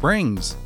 Springs.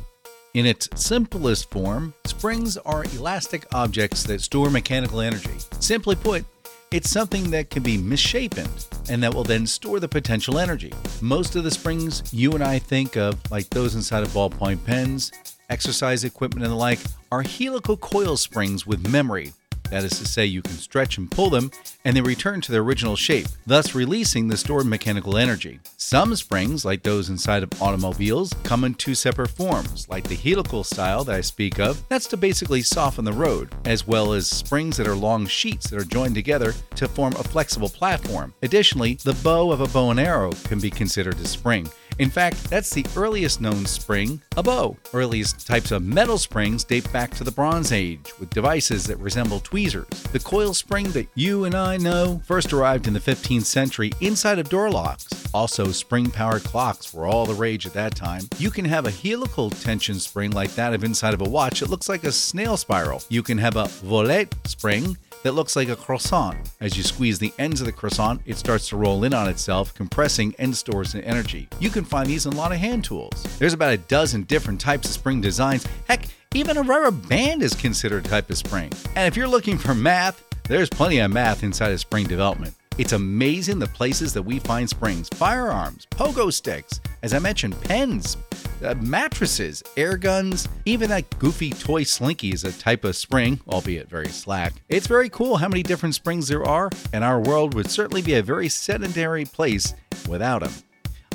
In its simplest form, springs are elastic objects that store mechanical energy. Simply put, it's something that can be misshapen and that will then store the potential energy. Most of the springs you and I think of, like those inside of ballpoint pens, exercise equipment, and the like, are helical coil springs with memory that is to say, you can stretch and pull them, and they return to their original shape, thus releasing the stored mechanical energy. Some springs, like those inside of automobiles, come in two separate forms, like the helical style that I speak of, that's to basically soften the road, as well as springs that are long sheets that are joined together to form a flexible platform. Additionally, the bow of a bow and arrow can be considered a spring. In fact, that's the earliest known spring, a bow. Earliest types of metal springs date back to the Bronze Age, with devices that resemble tweezers. The coil spring that you and I know first arrived in the 15th century inside of door locks. Also, spring powered clocks were all the rage at that time. You can have a helical tension spring like that of inside of a watch. It looks like a snail spiral. You can have a volute spring that looks like a croissant. As you squeeze the ends of the croissant, it starts to roll in on itself, compressing and stores the energy. You can find these in a lot of hand tools. There's about a dozen different types of spring designs. Heck, even a rubber band is considered a type of spring. And if you're looking for math, there's plenty of math inside of spring development. It's amazing the places that we find springs, firearms, pogo sticks, as I mentioned, pens, uh, mattresses, air guns, even that goofy toy slinky is a type of spring, albeit very slack. It's very cool how many different springs there are, and our world would certainly be a very sedentary place without them.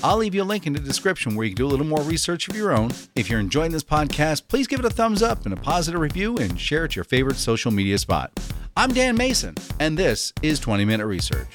I'll leave you a link in the description where you can do a little more research of your own. If you're enjoying this podcast, please give it a thumbs up and a positive review and share it to your favorite social media spot. I'm Dan Mason, and this is 20 Minute Research.